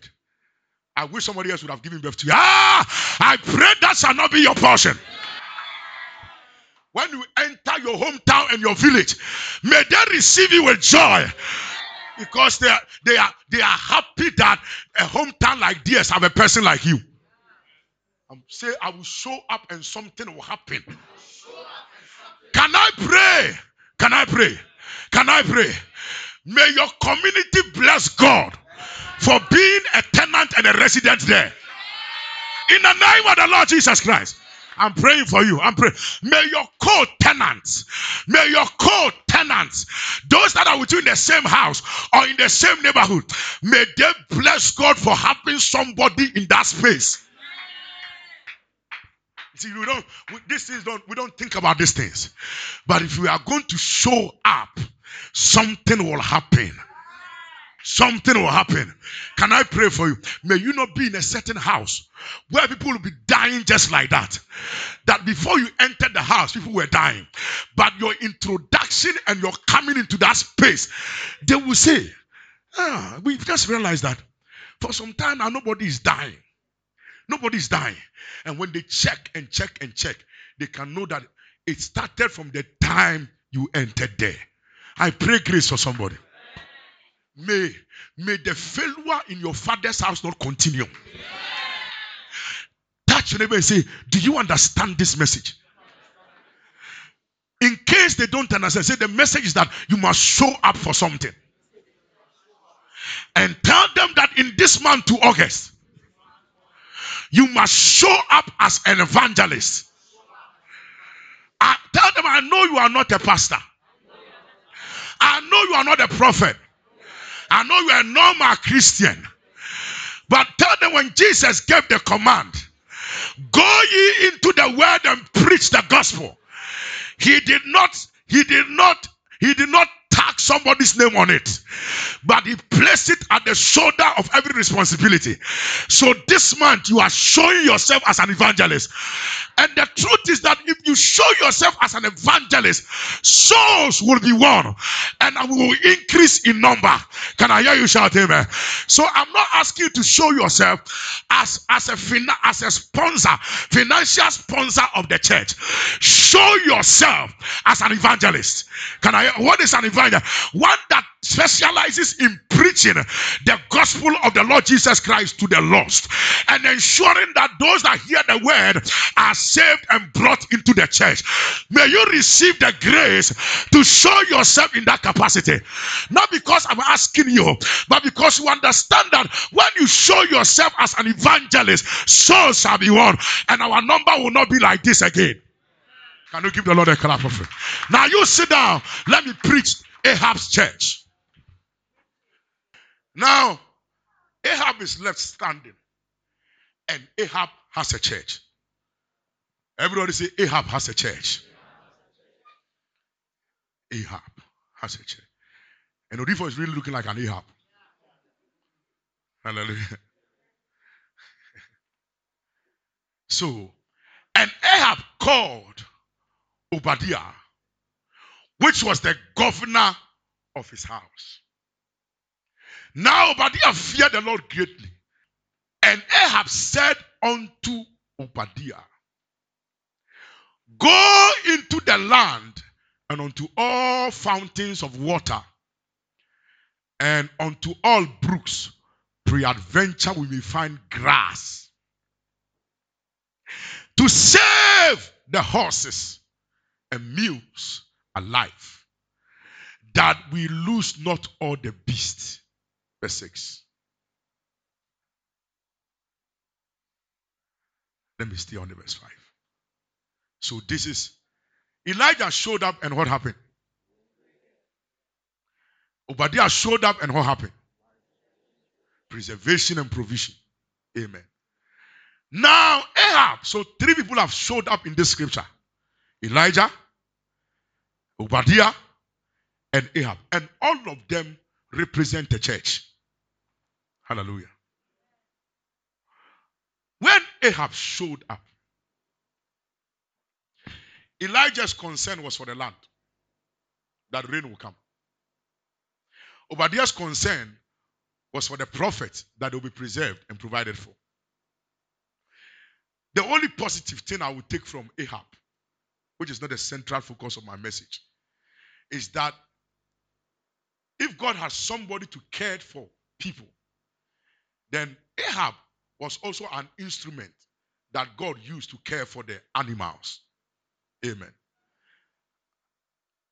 I wish somebody else would have given birth to you. Ah, I pray that shall not be your portion. When you enter your hometown and your village, may they receive you with joy. Because they are, they are they are happy that a hometown like this have a person like you. I'm saying I will show up and something will happen. Can I pray? Can I pray? Can I pray? May your community bless God for being a tenant and a resident there. In the name of the Lord Jesus Christ. I'm praying for you. I'm praying. May your co-tenants, may your co-tenants, those that are with you in the same house or in the same neighborhood, may they bless God for having somebody in that space. See, we don't. We, these don't. We don't think about these things. But if we are going to show up, something will happen. Something will happen. Can I pray for you? May you not be in a certain house where people will be dying just like that. That before you entered the house, people were dying. But your introduction and your coming into that space, they will say, ah, we've just realized that for some time now nobody is dying. Nobody is dying. And when they check and check and check, they can know that it started from the time you entered there. I pray grace for somebody. May, may the failure in your father's house not continue. Touch your neighbor and say, Do you understand this message? In case they don't understand, say the message is that you must show up for something. And tell them that in this month to August, you must show up as an evangelist. I tell them, I know you are not a pastor. I know you are not a prophet. I know you are a normal Christian. But tell them when Jesus gave the command, go ye into the world and preach the gospel. He did not, he did not, he did not somebody's name on it, but he placed it at the shoulder of every responsibility. So this month you are showing yourself as an evangelist. And the truth is that if you show yourself as an evangelist, souls will be won and will increase in number. Can I hear you shout amen? So I'm not asking you to show yourself as, as a as a sponsor, financial sponsor of the church. Show yourself as an evangelist. Can I what is an evangelist? One that specializes in preaching the gospel of the Lord Jesus Christ to the lost and ensuring that those that hear the word are saved and brought into the church. May you receive the grace to show yourself in that capacity. Not because I'm asking you, but because you understand that when you show yourself as an evangelist, souls shall be won, and our number will not be like this again. Can you give the Lord a clap of it? Now you sit down. Let me preach Ahab's church. Now, Ahab is left standing, and Ahab has a church. Everybody say, Ahab has a church. Ahab has a church. And Odifo is really looking like an Ahab. Hallelujah. <laughs> So, and Ahab called Obadiah, which was the governor of his house. Now Obadiah feared the Lord greatly. And Ahab said unto Obadiah, Go into the land and unto all fountains of water and unto all brooks, peradventure we may find grass to save the horses and mules alive, that we lose not all the beasts. Verse 6. Let me stay on the verse 5. So this is Elijah showed up and what happened? Obadiah showed up and what happened? Preservation and provision. Amen. Now Ahab. So three people have showed up in this scripture. Elijah, Obadiah, and Ahab. And all of them represent the church. Hallelujah. When Ahab showed up, Elijah's concern was for the land, that rain will come. Obadiah's concern was for the prophet that will be preserved and provided for. The only positive thing I would take from Ahab, which is not the central focus of my message, is that if God has somebody to care for people, then Ahab was also an instrument that God used to care for the animals. Amen.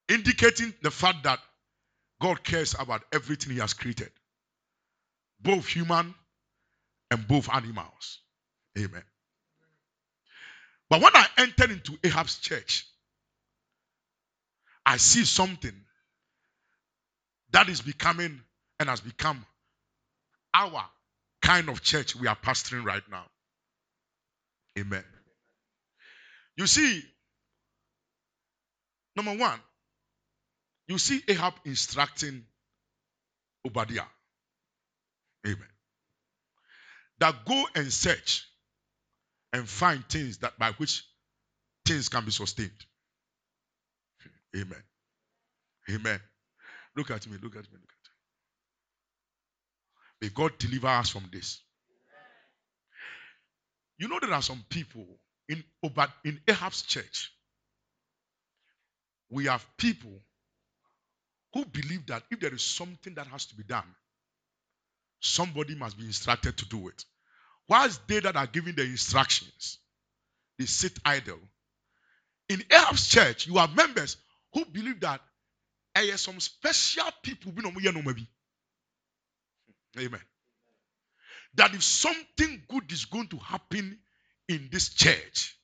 Indicating the fact that God cares about everything He has created, both human and both animals. Amen. But when I entered into Ahab's church, I see something that is becoming and has become our kind of church we are pastoring right now. Amen. You see, number one, you see Ahab instructing Obadiah. Amen. That go and search and find things that by which things can be sustained. Amen. Amen. Look at me, look at me, look at me. May God deliver us from this. You know, there are some people in, in Ahab's church. We have people who believe that if there is something that has to be done, somebody must be instructed to do it. Whilst they that are giving the instructions, they sit idle. In Ahab's church, you have members who believe that eh, there are some special people. Amen. That if something good is going to happen in this church,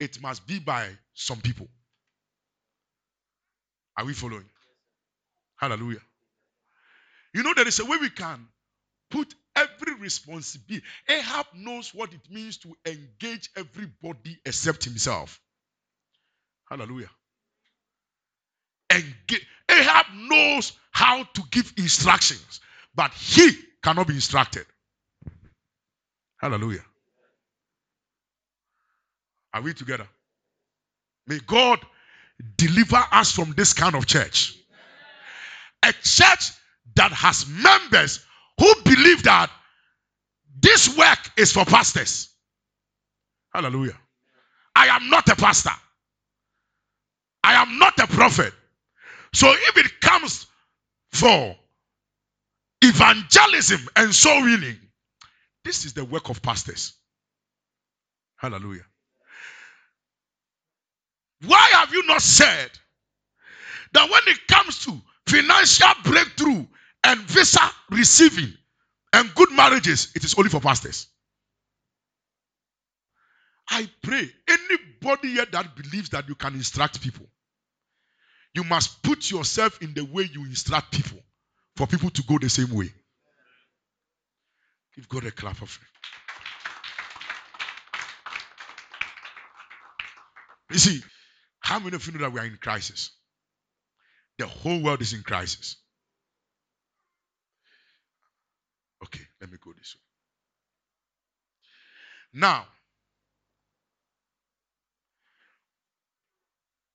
it must be by some people. Are we following? Hallelujah. You know, there is a way we can put every responsibility. Ahab knows what it means to engage everybody except himself. Hallelujah. Engage. Ahab knows how to give instructions, but he cannot be instructed. Hallelujah. Are we together? May God deliver us from this kind of church. A church that has members who believe that this work is for pastors. Hallelujah. I am not a pastor. I am not a prophet. So if it comes for evangelism and soul winning, this is the work of pastors. Hallelujah. Why have you not said that when it comes to financial breakthrough and visa receiving and good marriages, it is only for pastors? I pray anybody here that believes that you can instruct people, you must put yourself in the way you instruct people for people to go the same way. Give God a clap of it. You see, how many of you know that we are in crisis? The whole world is in crisis. Okay, let me go this way. Now,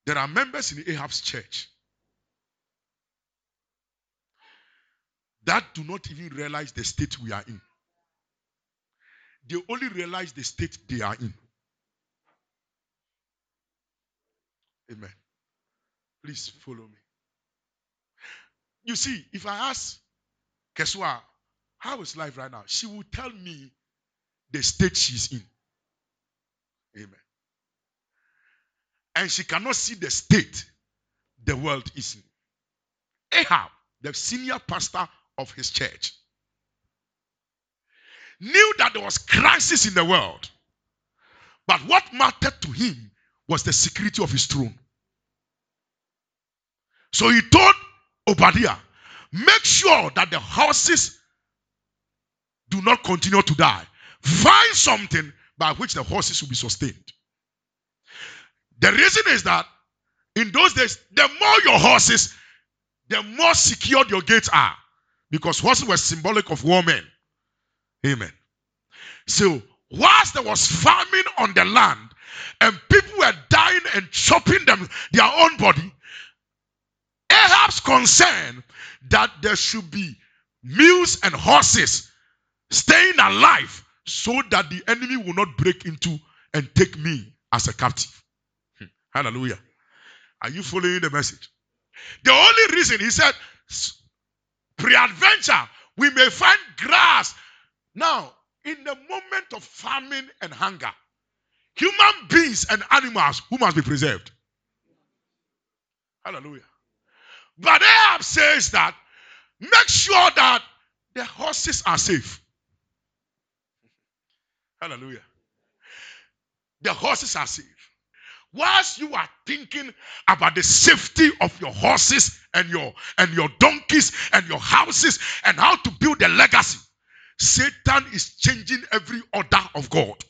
there are members in Ahab's church that do not even realize the state we are in. They only realize the state they are in. Amen. Please follow me. You see, if I ask Keswa, how is life right now? She will tell me the state she's in. Amen. And she cannot see the state the world is in. Ahab, the senior pastor of his church, knew that there was crisis in the world. But what mattered to him was the security of his throne. So he told Obadiah, make sure that the horses do not continue to die. Find something by which the horses will be sustained. The reason is that in those days, the more your horses, the more secured your gates are. Because horses were symbolic of war men. Amen. So, whilst there was famine on the land and people were dying and chopping them their own body, Ahab's concern that there should be mules and horses, staying alive so that the enemy will not break into and take me as a captive. Hmm. Hallelujah. Are you following the message? The only reason he said, pre-adventure, we may find grass. Now, in the moment of famine and hunger, human beings and animals who must be preserved. Hallelujah. But Ahab says that make sure that the horses are safe. Hallelujah. The horses are safe. Whilst you are thinking about the safety of your horses and your and your donkeys and your houses and how to build a legacy, Satan is changing every order of God.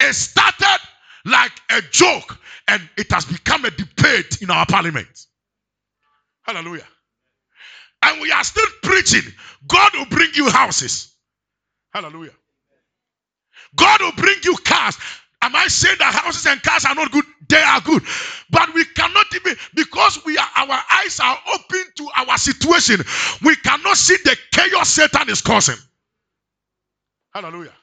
It started like a joke and it has become a debate in our parliament. Hallelujah. And we are still preaching God will bring you houses. Hallelujah. God will bring you cars. Am I saying that houses and cars are not good? They are good. But we cannot even, because we are our eyes are open to our situation, we cannot see the chaos Satan is causing. Hallelujah.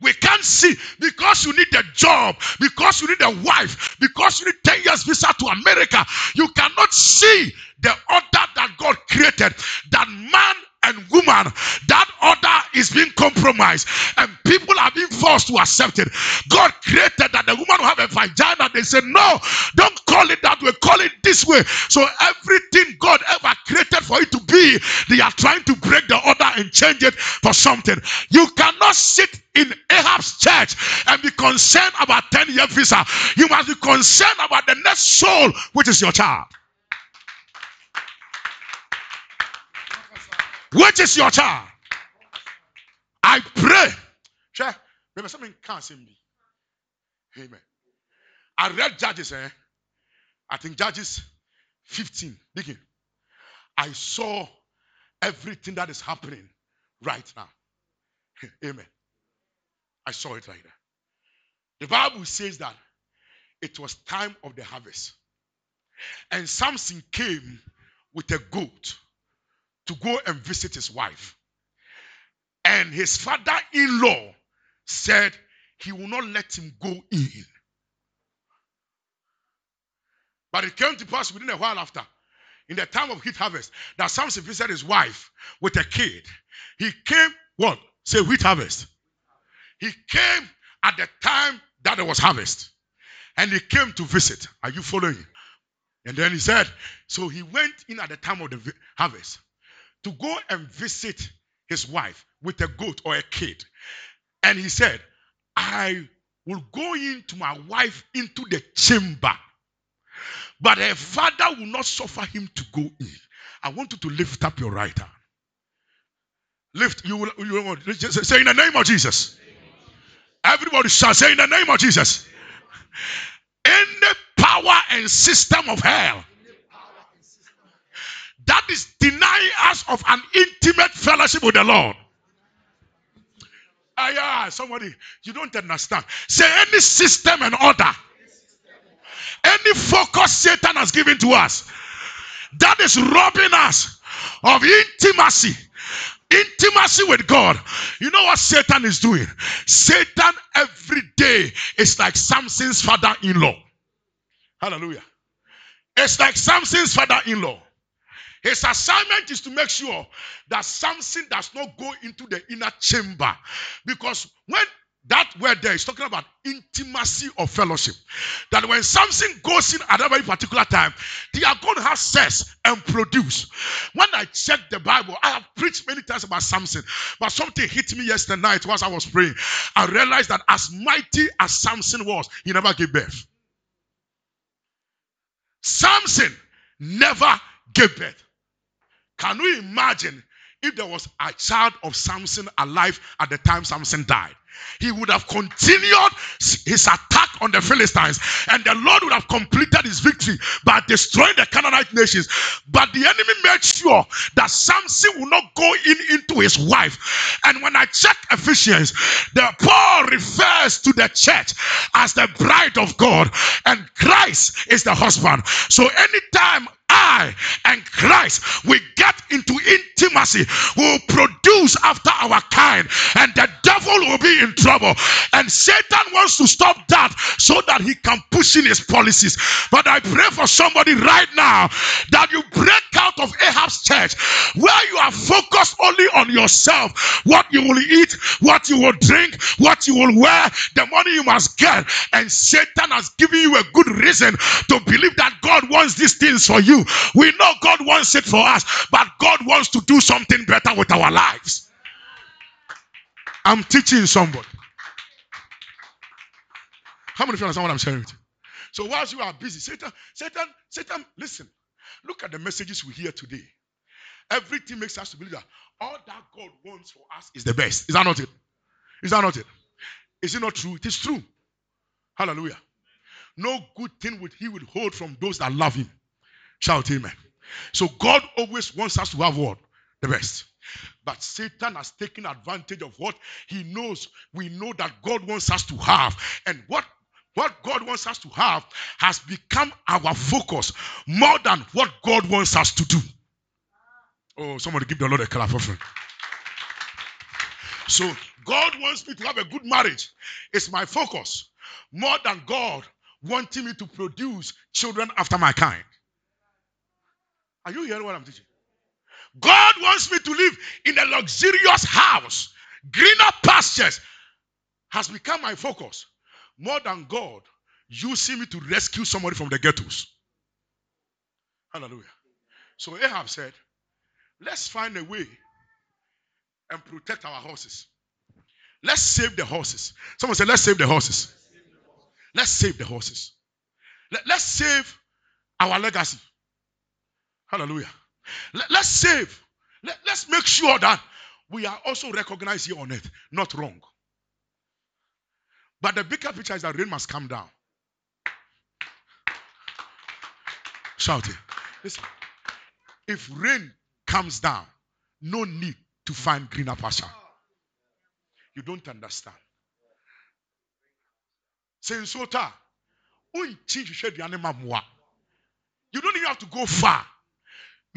We can't see because you need a job, because you need a wife, because you need 10 years visa to America. You cannot see the order that God created that man and woman, that order is being compromised and people are being forced to accept it. God created that the woman will have a vagina. They said, No, don't call it that way, call it this way. So everything God ever created for it to be, they are trying to break the order and change it for something. You cannot sit in Ahab's church and be concerned about 10 year visa. You must be concerned about the next soul, which is your child. Which is your child? I pray. Remember something can't see me. Amen. I read Judges, eh? I think Judges 15. Begin. I saw everything that is happening right now. <laughs> Amen. I saw it right there. The Bible says that it was time of the harvest. And Samson came with a goat to go and visit his wife. And his father in law said he will not let him go in. But it came to pass within a while after, in the time of wheat harvest, that Samson visited his wife with a kid. He came, what? Say wheat harvest. He came at the time that there was harvest. And he came to visit. Are you following? And then he said, so he went in at the time of the harvest to go and visit his wife with a goat or a kid. And he said, I will go into my wife into the chamber, but her father will not suffer him to go in. I want you to lift up your right hand. Lift, you will, you will say in the name of Jesus. Everybody shall say in the name of Jesus. Any power and system of hell that is denying us of an intimate fellowship with the Lord. Ah, yeah, somebody, you don't understand. Say any system and order, any focus Satan has given to us that is robbing us of intimacy. Intimacy with God. You know what Satan is doing? Satan every day is like Samson's father in law. Hallelujah. It's like Samson's father in law. His assignment is to make sure that something does not go into the inner chamber. Because when that word there is talking about intimacy of fellowship. That when something goes in at a very particular time, they are going to have sex and produce. When I check the Bible, I have preached many times about Samson, but something hit me yesterday night whilst I was praying. I realized that as mighty as Samson was, he never gave birth. Samson never gave birth. Can you imagine if there was a child of Samson alive at the time Samson died? He would have continued his attack on the Philistines, and the Lord would have completed his victory by destroying the Canaanite nations. But the enemy made sure that Samson will not go in into his wife. And when I check Ephesians, the Paul refers to the church as the bride of God, and Christ is the husband. So anytime I and Christ we get into intimacy will produce after our kind, and the devil will be in trouble. And Satan wants to stop that so that he can push in his policies. But I pray for somebody right now that you break out of Ahab's church where you are focused only on yourself, what you will eat, what you will drink, what you will wear, the money you must get. And Satan has given you a good reason to believe that God wants these things for you. We know God wants it for us, but God wants to do something better with our lives. I'm teaching somebody. How many of you understand what I'm you? So whilst you are busy, Satan, Satan, Satan, listen. Look at the messages we hear today. Everything makes us believe that all that God wants for us is the best. Is that not it? Is that not it? Is it not true? It is true. Hallelujah. No good thing would he withhold from those that love him. Shout amen. So God always wants us to have what? The best. But Satan has taken advantage of what he knows. We know that God wants us to have. And what what God wants us to have has become our focus more than what God wants us to do. Oh, somebody give the Lord a clap offering. So God wants me to have a good marriage. It's my focus more than God wanting me to produce children after my kind. Are you hearing what I'm teaching? God wants me to live in a luxurious house, greener pastures has become my focus more than God using me to rescue somebody from the ghettos. Hallelujah. So Ahab said, Let's find a way and protect our horses. Let's save the horses. Someone said, Let's save the horses. Let's save the horses. Let, us save our legacy. Hallelujah. Let, us save. Let, let's make sure that we are also recognized here on earth. Not wrong. But the bigger picture is that rain must come down. Shout it. Listen. If rain comes down, no need to find greener pasture. You don't understand. Sensota, you don't even have to go far.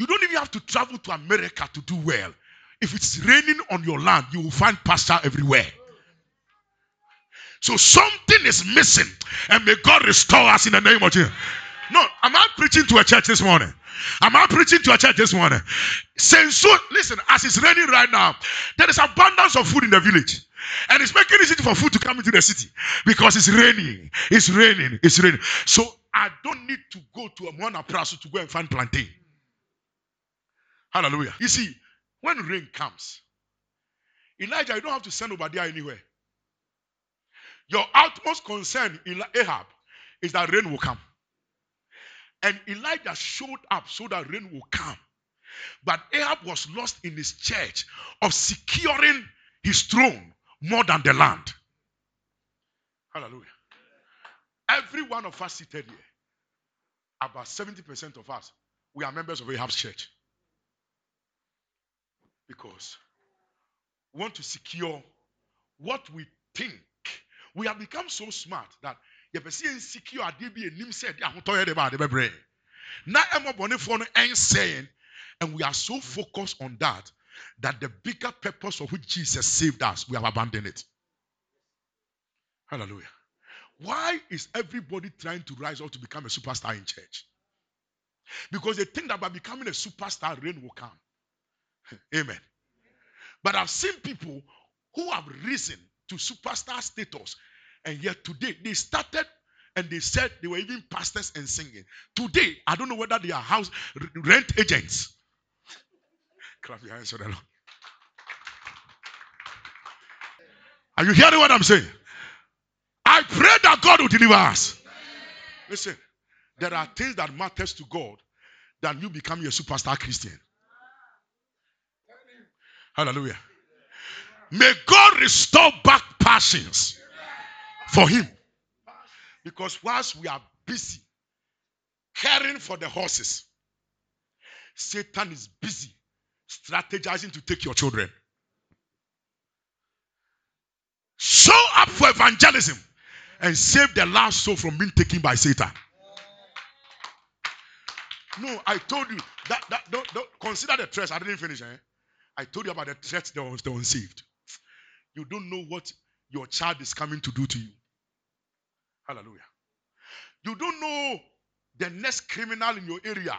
You don't even have to travel to America to do well. If it's raining on your land, you will find pasture everywhere. So something is missing, and may God restore us in the name of Jesus. No, am I preaching to a church this morning? Am I preaching to a church this morning? Saying so, listen, as it's raining right now, there is abundance of food in the village. And it's making it easy for food to come into the city because it's raining. It's raining. It's raining. So I don't need to go to a Moana Praso to go and find plantain. Hallelujah. You see, when rain comes, Elijah, you don't have to send Obadiah anywhere. Your utmost concern, in Ahab, is that rain will come. And Elijah showed up so that rain will come. But Ahab was lost in his church of securing his throne more than the land. Hallelujah. Every one of us seated here, about 70% of us, we are members of Ahab's church. Because we want to secure what we think. We have become so smart that yɛpɛ insecure adeɛ bi enim sɛ ɛde ahotɔ yɛ de ba ade bɛbrɛ na ɛmɔ bɔnefoɔ no ɛnsɛn and we are so focused on that that the bigger purpose for which Jesus saved us we have abandoned it. Hallelujah. Why is everybody trying to rise up to become a superstar in church? Because they think that by becoming a superstar, rain will come. Amen. But I've seen people who have risen to superstar status and yet today they started and they said they were even pastors and singing. Today, I don't know whether they are house rent agents. <laughs> Clap your hands for the Lord. Are you hearing what I'm saying? I pray that God will deliver us. Listen, there are things that matters to God than you becoming a superstar Christian. Hallelujah. May God restore back passions for him. Because whilst we are busy caring for the horses, Satan is busy strategizing to take your children. Show up for evangelism and save the last soul from being taken by Satan. No, I told you, that, that don't, don't consider the threats. I didn't finish. Eh? I told you about the threats that was the unsaved. You don't know what your child is coming to do to you. Hallelujah. You don't know the next criminal in your area.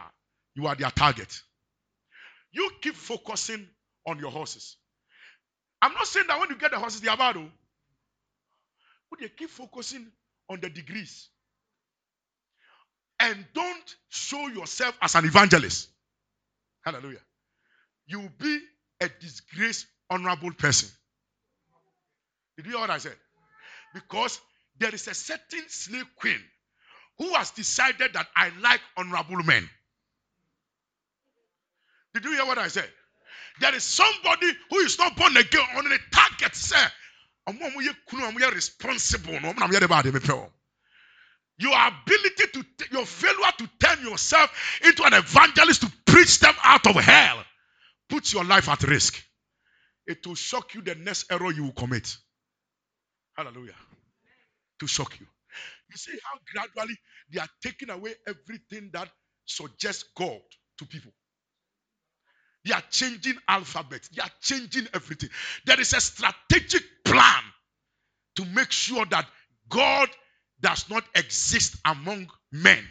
You are their target. You keep focusing on your horses. I'm not saying that when you get the horses, they are bad. Oh. But you keep focusing on the degrees. And don't show yourself as an evangelist. Hallelujah. You will be a disgraced, honorable person. Did you hear what I said? Because there is a certain slave queen who has decided that I like honorable men. Did you hear what I said? There is somebody who is not born again on the target, sir. responsible. Your ability to, your failure to turn yourself into an evangelist to preach them out of hell puts your life at risk. It will shock you the next error you will commit. Hallelujah. To shock you. You see how gradually they are taking away everything that suggests God to people. They are changing alphabet. They are changing everything. There is a strategic plan to make sure that God does not exist among men.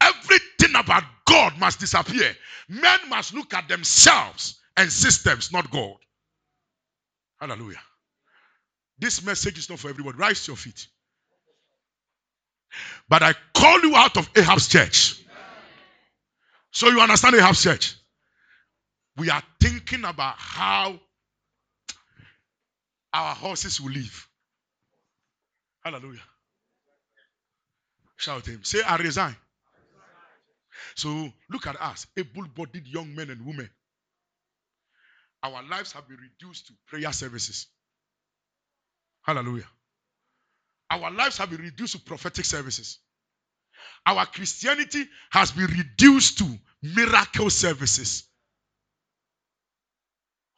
Everything about God must disappear. Men must look at themselves and systems, not God. Hallelujah. This message is not for everyone. Rise to your feet. But I call you out of Ahab's church. So you understand Ahab's church? We are thinking about how our horses will live. Hallelujah. Shout him. Say, I resign. So look at us, able bodied young men and women. Our lives have been reduced to prayer services. Hallelujah. Our lives have been reduced to prophetic services. Our Christianity has been reduced to miracle services.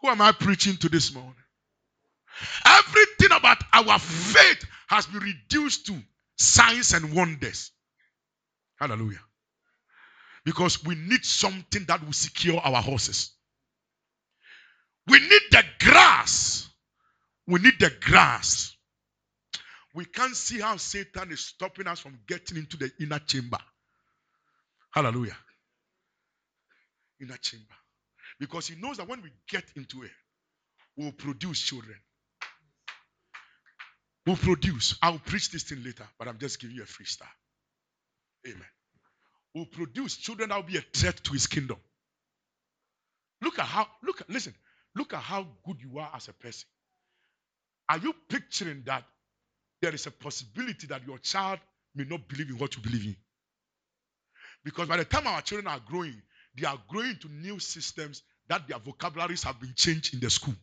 Who am I preaching to this morning? Everything about our faith has been reduced to signs and wonders. Hallelujah. Because we need something that will secure our horses. We need the grass. We need the grass. We can't see how Satan is stopping us from getting into the inner chamber. Hallelujah. Inner chamber. Because he knows that when we get into it, we'll produce children. We'll produce. I'll preach this thing later, but I'm just giving you a freestyle. Amen. We'll produce children that will be a threat to his kingdom. Look at how, look listen, look at how good you are as a person. Are you picturing that there is a possibility that your child may not believe in what you believe in? Because by the time our children are growing, they are growing to new systems that their vocabularies have been changed in the school.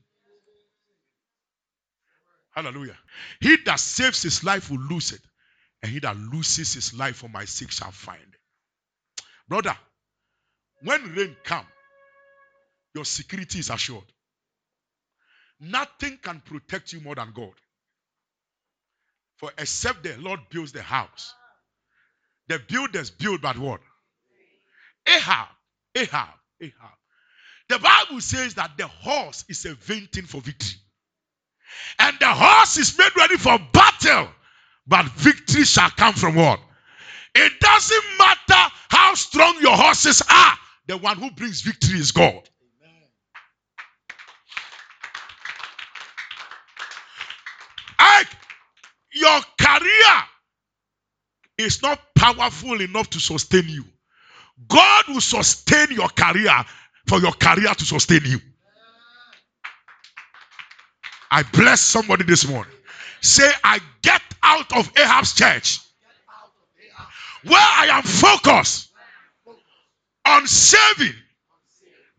Hallelujah. He that saves his life will lose it, and he that loses his life for my sake shall find it. Brother, when rain come, your security is assured. Nothing can protect you more than God. For except the Lord builds the house, the builders build but what? Ahab, Ahab, Ahab. The Bible says that the horse is a vain thing for victory. And the horse is made ready for battle, but victory shall come from what? It doesn't matter how strong your horses are, the one who brings victory is God. your career is not powerful enough to sustain you. God will sustain your career for your career to sustain you. I bless somebody this morning. Say, I get out of Ahab's church where I am focused on saving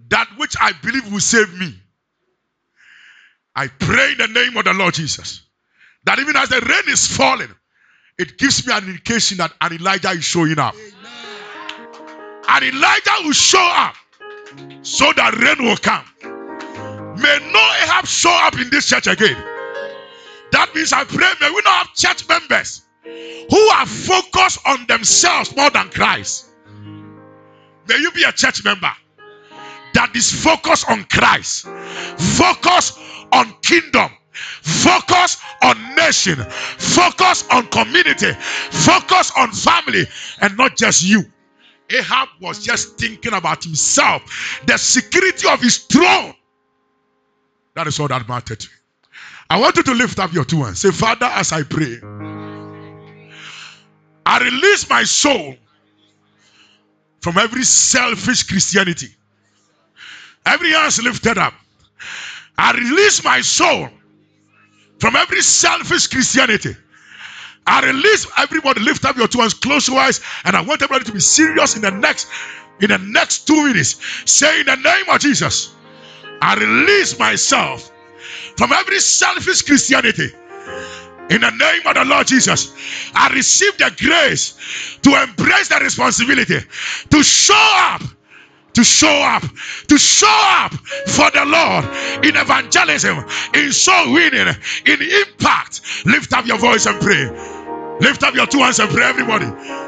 that which I believe will save me. I pray in the name of the Lord Jesus that even as the rain is falling, it gives me an indication that an Elijah is showing up. Amen. An Elijah will show up so that rain will come. May no Ahab show up in this church again. That means I pray, may we not have church members who are focused on themselves more than Christ. May you be a church member that is focused on Christ, focus on kingdom, focus on nation, focus on community, focus on family, and not just you. Ahab was just thinking about himself, the security of his throne. That is all that mattered. I want you to lift up your two hands. Say, Father, as I pray, I release my soul from every selfish Christianity. Every hands lifted up. I release my soul from every selfish Christianity. I release everybody, lift up your two hands, close your eyes, and I want everybody to be serious in the next in the next two minutes. Say in the name of Jesus, I release myself from every selfish Christianity. In the name of the Lord Jesus, I receive the grace to embrace the responsibility to show up to show up, to show up for the Lord in evangelism, in soul winning, in impact. Lift up your voice and pray. Lift up your two hands and pray, everybody.